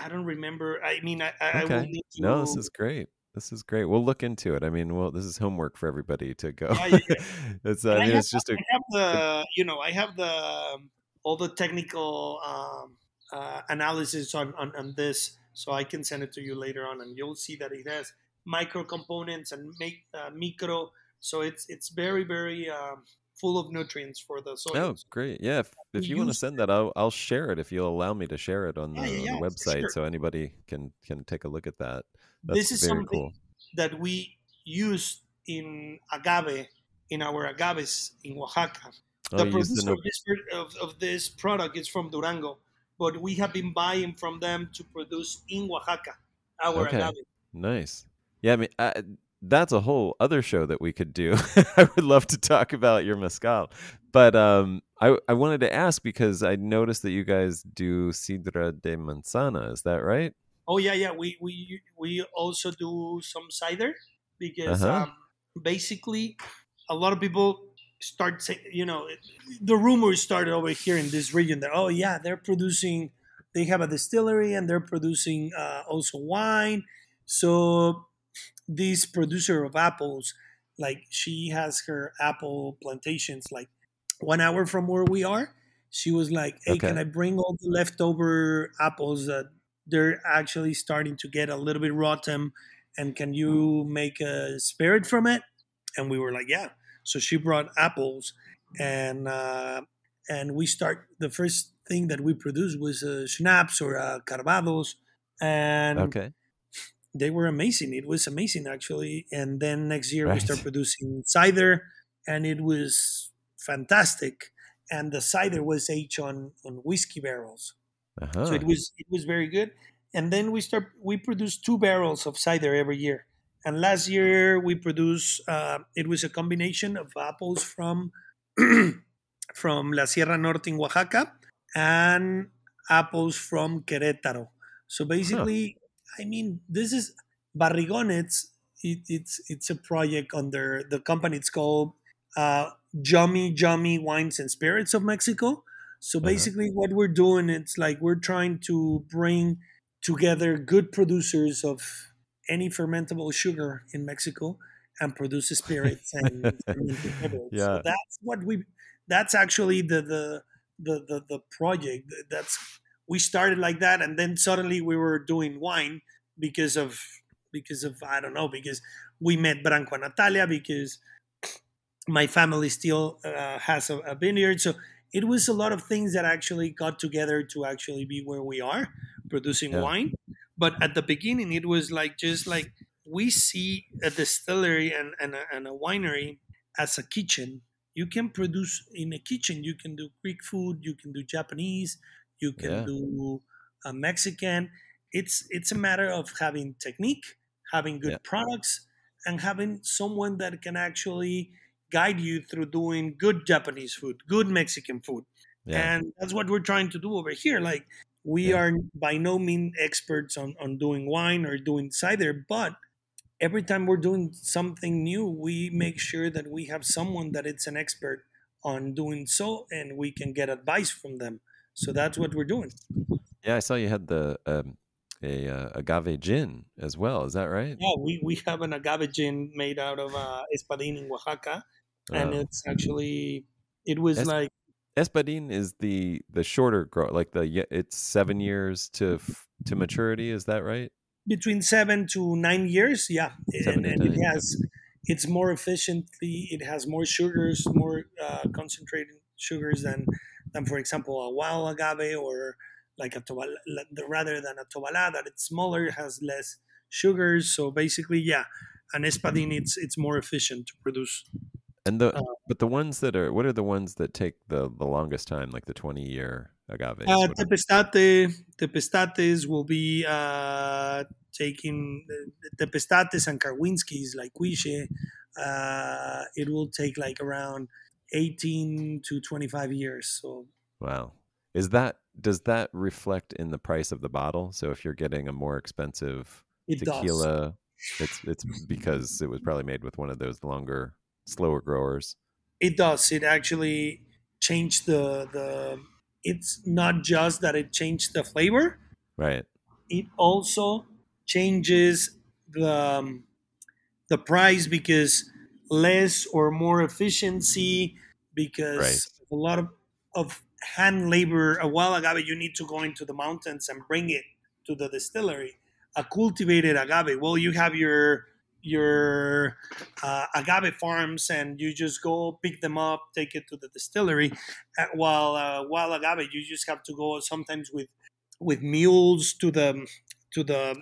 I don't remember. I mean, I, I, I will Okay. need to. No, this is great. This is great. We'll look into it. I mean, well, this is homework for everybody to go. Yeah, yeah, yeah. it's, I I mean, have- it's just a I have the you know I have the um, all the technical um, uh, analysis on, on on this, so I can send it to you later on, and you'll see that it has micro components and make uh, micro. So it's it's very very um, full of nutrients for the soil. oh, great. Yeah, if, if you want to send that, I'll I'll share it if you'll allow me to share it on the, Yeah, yeah, on the website sure. so anybody can can take a look at that. That's this is something cool. that we use in agave in our agaves in Oaxaca. Oh, the you use the producer of, this, of, of this product is from Durango, but we have been buying from them to produce in Oaxaca our Okay. agave. Nice. Yeah, I mean, I, that's a whole other show that we could do. I would love to talk about your mezcal, but um, I I wanted to ask because I noticed that you guys do sidra de manzana. Is that right? Oh yeah, yeah. We we we also do some cider because Uh-huh. um, basically a lot of people start saying, you know, the rumors started over here in this region that oh yeah, they're producing, they have a distillery and they're producing uh, also wine. So this producer of apples, like she has her apple plantations like one hour from where we are. She was like, "Hey, Okay. can I bring all the leftover apples that they're actually starting to get a little bit rotten, and can you make a spirit from it?" And we were like, "Yeah." So she brought apples, and uh, and we start. The first thing that we produced was uh, schnapps or uh, carvados, and Okay. They were amazing. It was amazing actually. And then next year we Right. start producing cider, and it was fantastic. And the cider was aged on on whiskey barrels, Uh-huh. so it was it was very good. And then we start we produce two barrels of cider every year. And last year we produced uh, it was a combination of apples from from La Sierra Norte in Oaxaca and apples from Querétaro. So basically, I mean, this is Barrigones. It, it's it's a project under the company. It's called uh, Jummy Jummy Wines and Spirits of Mexico. So Uh-huh. basically, what we're doing, it's like we're trying to bring together good producers of any fermentable sugar in Mexico and produce spirits and. Yeah. So that's what we. That's actually the the the the, the project. That's we started like that, and then suddenly we were doing wine because of because of I don't know because we met Branko and Natalia because my family still uh, has a, a vineyard, so it was a lot of things that actually got together to actually be where we are producing Yeah. wine. But at the beginning, it was like just like we see a distillery and, and, a, and a winery as a kitchen. You can produce in a kitchen. You can do Greek food. You can do Japanese. You can Yeah. do a Mexican. It's it's a matter of having technique, having good Yeah. products, and having someone that can actually guide you through doing good Japanese food, good Mexican food. Yeah. And that's what we're trying to do over here. Like we are by no means experts on, on doing wine or doing cider, but every time we're doing something new, we make sure that we have someone that it's an expert on doing so and we can get advice from them. So that's what we're doing. Yeah, I saw you had the um, a uh, agave gin as well. Is that right? Yeah, we, we have an agave gin made out of uh, espadín in Oaxaca. And Uh, it's actually, it was Es- like, Espadín is the the shorter grow, like the it's seven years to f- to maturity. Is that right? between seven to nine years yeah Seven and, and it has it's more efficiently it has more sugars more uh, concentrated sugars than than for example a wild agave or like a tobala rather than a tobala that it's smaller has less sugars so basically yeah an espadín it's it's more efficient to produce And the Uh, but the ones that are what are the ones that take the the longest time, like the twenty year agave? Uh, Tepeztate, Tepeztates will be uh, taking Tepeztates and Karwinskis like Cuishe. Uh, it will take like around 18 to 25 years. So wow, is that does that reflect in the price of the bottle? So if you're getting a more expensive it does. tequila, it's it's because it was probably made with one of those longer, slower growers. It does. It actually changed the the. It's not just that it changed the flavor. Right. it also changes the um, the price because less or more efficiency because Right. a lot of, of hand labor a wild agave you need to go into the mountains and bring it to the distillery. A cultivated agave. Well you have your your uh, agave farms and you just go pick them up take it to the distillery. Uh, while uh, wild agave you just have to go sometimes with with mules to the to the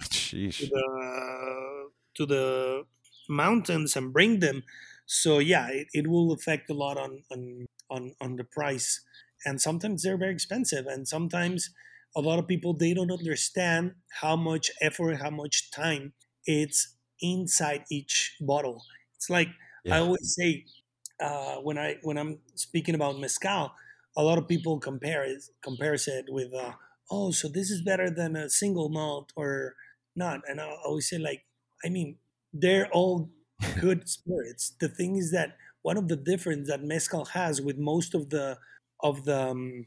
to the to the mountains and bring them. So yeah, it, it will affect a lot on, on on on the price. And sometimes they're very expensive, and sometimes a lot of people they don't understand how much effort, how much time it's inside each bottle. It's like Yeah. I always say uh, when I when I'm speaking about mezcal, a lot of people compare it compares it with uh, oh, so this is better than a single malt or not, and I always say like, I mean, they're all good spirits. The thing is that one of the difference that mezcal has with most of the of the um,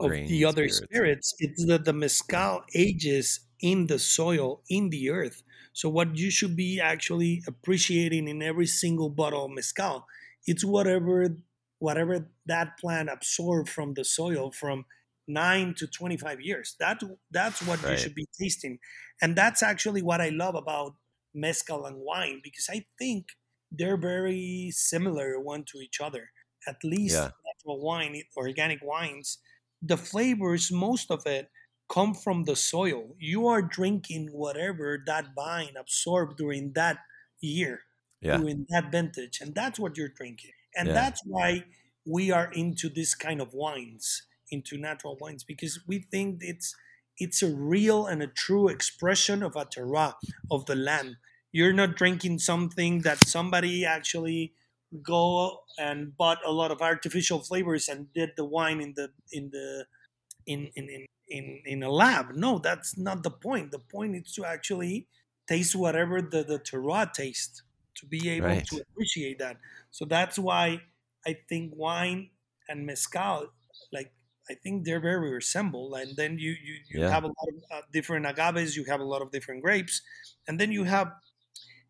of the other spirits. spirits, it's that the mezcal ages in the soil, in the earth. So what you should be actually appreciating in every single bottle of mezcal, it's whatever whatever that plant absorbed from the soil from nine to twenty five years. That that's what you should be tasting, and that's actually what I love about mezcal and wine because I think they're very similar one to each other. At least Yeah. natural wine, organic wines, the flavors, most of it, come from the soil. You are drinking whatever that vine absorbed during that year, Yeah. during that vintage, and that's what you're drinking. And Yeah. that's why we are into this kind of wines, into natural wines, because we think it's it's a real and a true expression of a terroir of the land. You're not drinking something that somebody actually go and bought a lot of artificial flavors and did the wine in the in the in in in in, in a lab. No, that's not the point. The point is to actually taste whatever the, the terroir tastes to be able Right. to appreciate that. So that's why I think wine and mezcal, I think they're very resemble. And then you you, you Yeah. have a lot of uh, different agaves, you have a lot of different grapes, and then you have.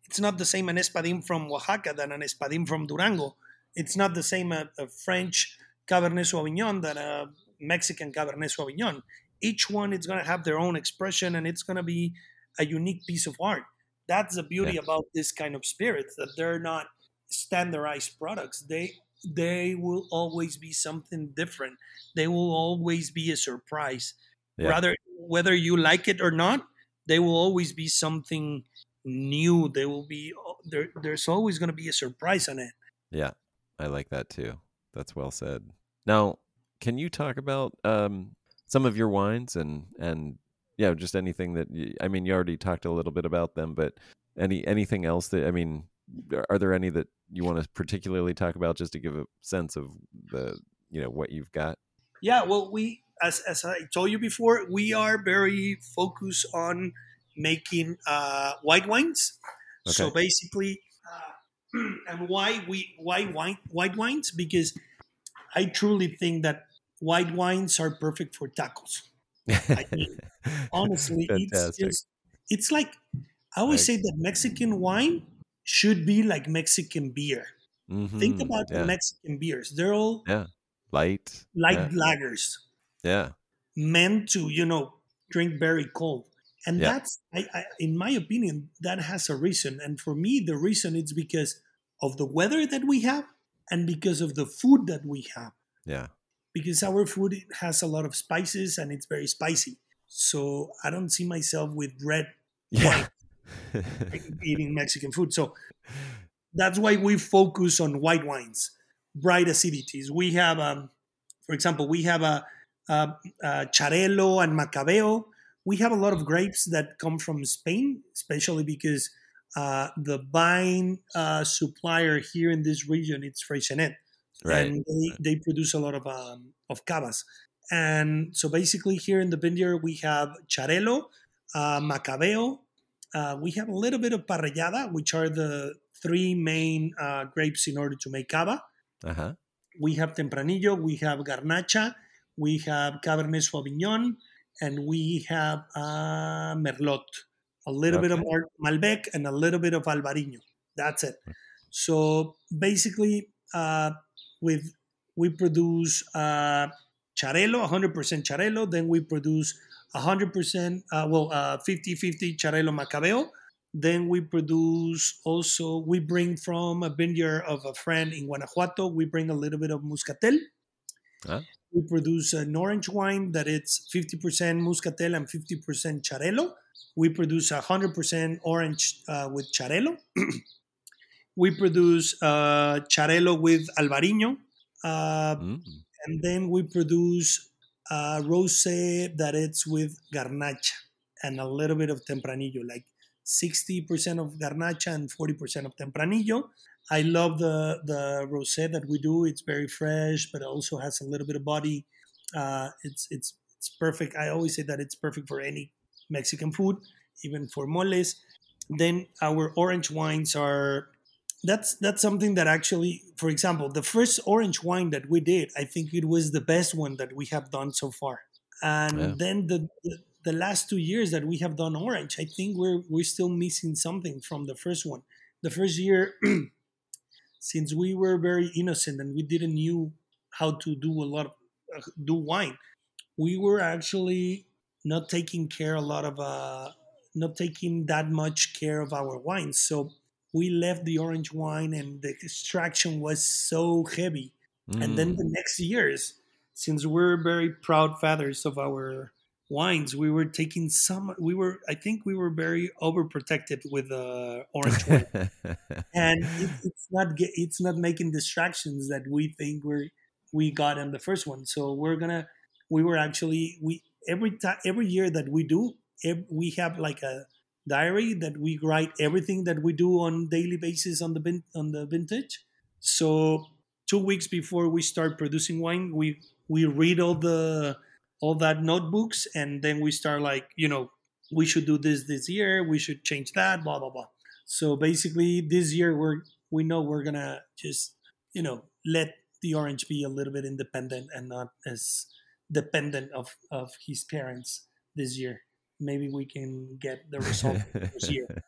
It's not the same an espadín from Oaxaca than an espadín from Durango. It's not the same a, a French Cabernet Sauvignon than a Mexican Cabernet Sauvignon. Each one is going to have their own expression, and it's going to be a unique piece of art. That's the beauty Yeah. about this kind of spirits that they're not standardized products. They they will always be something different. They will always be a surprise. Yeah. Rather whether you like it or not, they will always be something new. They will be there. There's always going to be a surprise on it. Yeah, I like that too. That's well said. Now, can you talk about um, some of your wines and and yeah, just anything that you, I mean, you already talked a little bit about them, but any anything else that I mean, are- are there any that you want to particularly talk about just to give a sense of the you know what you've got? Yeah, well, we as as I told you before, we are very focused on making uh, white wines. Okay. So basically, uh, and why we why wine white wines? Because I truly think that white wines are perfect for tacos. I mean, Honestly, it's Fantastic. just it's like I always say that Mexican wine should be like Mexican beer. Think Mhm, about yeah, the Mexican beers; they're all Yeah. light. light yeah, lagers. yeah, meant to you know drink very cold and Yeah. that's I, I in my opinion that has a reason and for me the reason is because of the weather that we have and because of the food that we have yeah, because our food has a lot of spices and it's very spicy so i don't see myself with red yeah. Eating mexican food so that's why we focus on white wines bright acidities we have um, for example we have a, a, a Xarello and macabeo we have a lot of grapes that come from spain especially because uh, the vine uh, supplier here in this region it's Freixenet right. and they, they produce a lot of um, of cavas. And so basically, here in the vineyard, we have Xarello, uh, Macabeo. Uh, we have a little bit of Parellada, which are the three main uh, grapes in order to make cava. Uh huh. We have Tempranillo, we have Garnacha, we have Cabernet Sauvignon, and we have uh, Merlot. A little bit of Malbec and a little bit of Albarino. That's it. So basically, uh, with we produce uh, Xarello, 100% Xarello. Then we produce 100%, uh, well, uh, 50-50 Xarello Macabeo. Then we produce also, we bring from a vineyard of a friend in Guanajuato, we bring a little bit of Muscatel. Ah. We produce an orange wine that it's 50% Muscatel and 50% Xarello. We produce 100% orange uh, with Xarello. we produce uh, Xarello with Albarino. Uh, Mm. and then we produce uh, rosé that it's with garnacha and a little bit of tempranillo, like 60% of Garnacha and 40% of Tempranillo. I love the the rosé that we do. It's very fresh, but it also has a little bit of body. Uh, it's it's it's perfect. I always say that it's perfect for any Mexican food, even for moles. Then our orange wines are that's that's something that actually, for example, the first orange wine that we did, I think it was the best one that we have done so far. And Yeah. then the, the the last two years that we have done orange, I think we're we're still missing something from the first one. The first year, since we were very innocent and we didn't knew how to do a lot of uh, do wine, we were actually not taking care a lot of uh, not taking that much care of our wines. So we left the orange wine, and the extraction was so heavy. And then Mm. the next years, since we're very proud fathers of our wines, we were taking some. We were, I think, we were very overprotected with the orange wine, and it, it's not it's not making distractions that we think we're we got in the first one. So we're gonna we were actually we every time every year that we do we have like a diary that we write everything that we do on daily basis on the on the vintage. So two weeks before we start producing wine, we we read all the all that notebooks and then we start like you know we should do this this year we should change that blah blah blah so basically this year we're we know we're gonna just you know let the orange be a little bit independent and not as dependent of of his parents this year maybe we can get the result this year.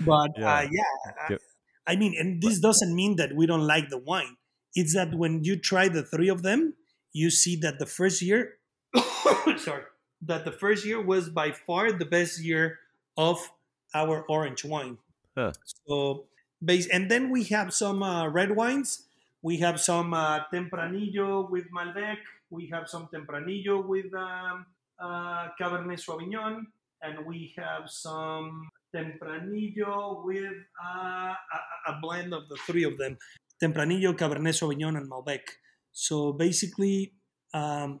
But Yeah. uh, yeah I- i mean and this doesn't mean that we don't like the wine. It's that when you try the three of them you see that the first year sorry that the first year was by far the best year of our orange wine. Huh. so base and then we have some uh, red wines. We have some uh, tempranillo with malbec. We have some tempranillo with um, uh, cabernet sauvignon and we have some tempranillo with uh, a, a blend of the three of them tempranillo cabernet sauvignon and malbec. So basically um,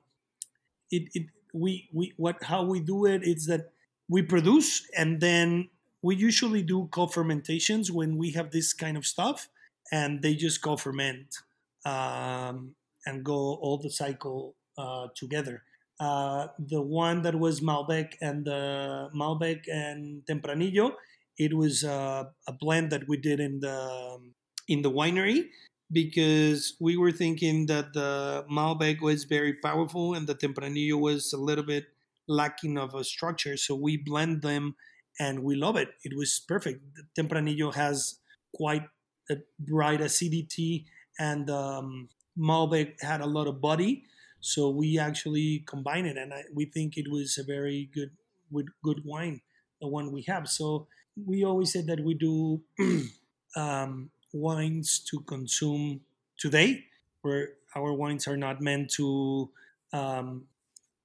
it, it we we what how we do it is that we produce and then we usually do co-fermentations when we have this kind of stuff and they just co-ferment um, and go all the cycle uh, together uh, the one that was malbec and the malbec and tempranillo it was uh, a blend that we did in the in the winery because we were thinking that the Malbec was very powerful and the Tempranillo was a little bit lacking of a structure. So we blend them and we love it. It was perfect. The Tempranillo has quite a bright acidity and um, Malbec had a lot of body. So we actually combine it and I, we think it was a very good good wine, the one we have. So we always said that we do um, wines to consume today, where our wines are not meant to um,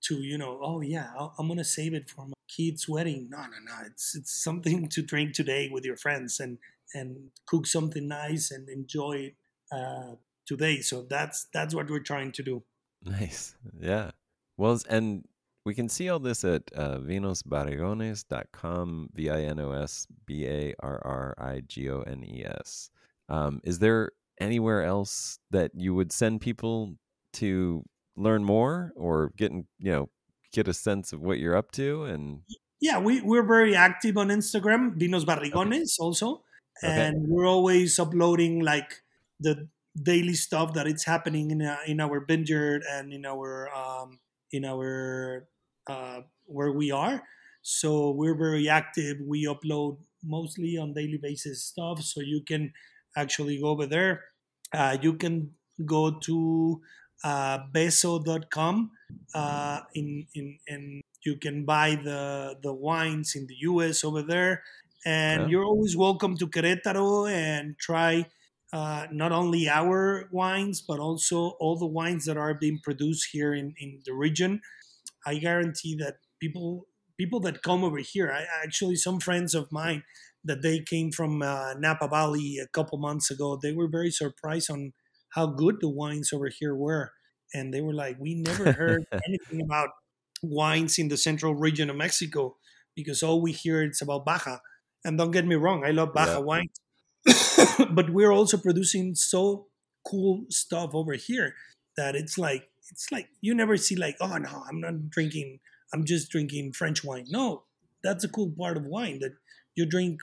to you know oh yeah I'm gonna save it for my kid's wedding. No no no, it's it's something to drink today with your friends and and cook something nice and enjoy it uh, today. So that's that's what we're trying to do. Nice. Yeah. Well, and we can see all this at uh, vinosbarrigones.com, V I N O S B A R R I G O N E S. Um, is there anywhere else that you would send people to learn more or get, in, you know, get a sense of what you're up to? And Yeah, we, we're very active on Instagram, Vinos Barrigones also. Okay. And we're always uploading like the daily stuff that it's happening in, uh, in our vineyard and in our um, in our uh, where we are. So we're very active. We upload mostly on daily basis stuff. So you can actually go over there. Uh, you can go to uh, beso.com uh, in, in, in you can buy the the wines in the US over there and Yeah. you're always welcome to Querétaro and try uh, not only our wines but also all the wines that are being produced here in, in the region. I guarantee that people people that come over here I actually some friends of mine that they came from uh, Napa Valley a couple months ago they were very surprised on how good the wines over here were. And they were like we never heard anything about wines in the central region of Mexico because all we hear it's about Baja. And don't get me wrong, I love Baja Yeah. wine, but we're also producing so cool stuff over here that it's like it's like you never see like oh no I'm not drinking I'm just drinking French wine. No, that's a cool part of wine that you drink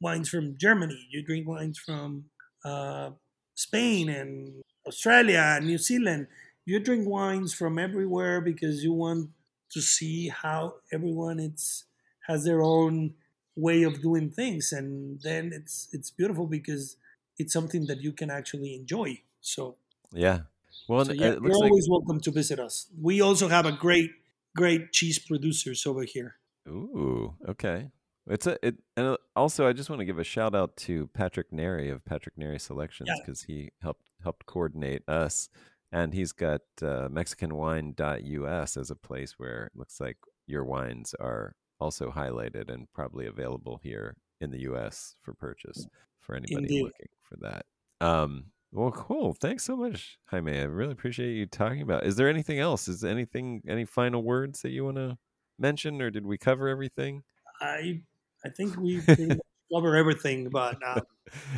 wines from Germany, you drink wines from uh, Spain and Australia and New Zealand. You drink wines from everywhere because you want to see how everyone it's has their own way of doing things, and then it's it's beautiful because it's something that you can actually enjoy. So, Yeah. Well, so yeah, it you're looks like always welcome to visit us. We also have a great great cheese producers over here. Ooh, okay. It's a it, and uh, also I just want to give a shout out to Patrick Neri of Patrick Neri Selections Yeah. because he helped helped coordinate us, and he's got uh, MexicanWine.us as a place where it looks like your wines are also highlighted and probably available here in the U.S. for purchase for anybody Indeed. looking for that. Um, well, cool. Thanks so much, Xaime. I really appreciate you talking about. Is there anything else? Is anything any final words that you want to mention, or did we cover everything? I I think we cover everything, but uh,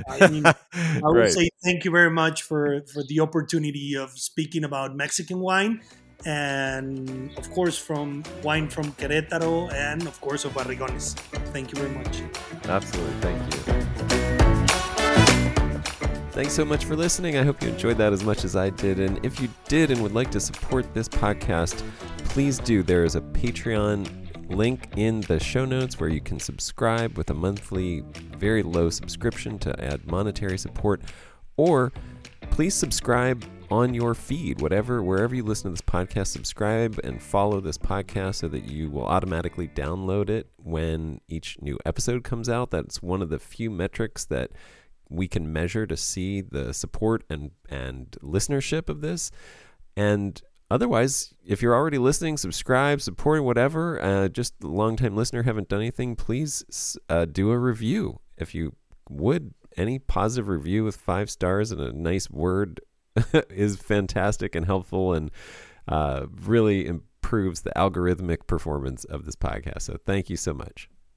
I mean, I would right. say thank you very much for for the opportunity of speaking about Mexican wine, and of course from wine from Querétaro, and of course of Barrigones. Thank you very much. Absolutely. Thank you. Thanks so much for listening. I hope you enjoyed that as much as I did. And if you did and would like to support this podcast, please do. There is a Patreon link in the show notes where you can subscribe with a monthly, very low subscription to add monetary support. Or please subscribe on your feed, whatever, wherever you listen to this podcast, subscribe and follow this podcast so that you will automatically download it when each new episode comes out. That's one of the few metrics that we can measure to see the support and and listenership of this. And otherwise, if you're already listening, subscribe, supporting, whatever, uh, just a longtime listener, haven't done anything, please uh, do a review. If you would, any positive review with five stars and a nice word is fantastic and helpful and uh, really improves the algorithmic performance of this podcast. So thank you so much.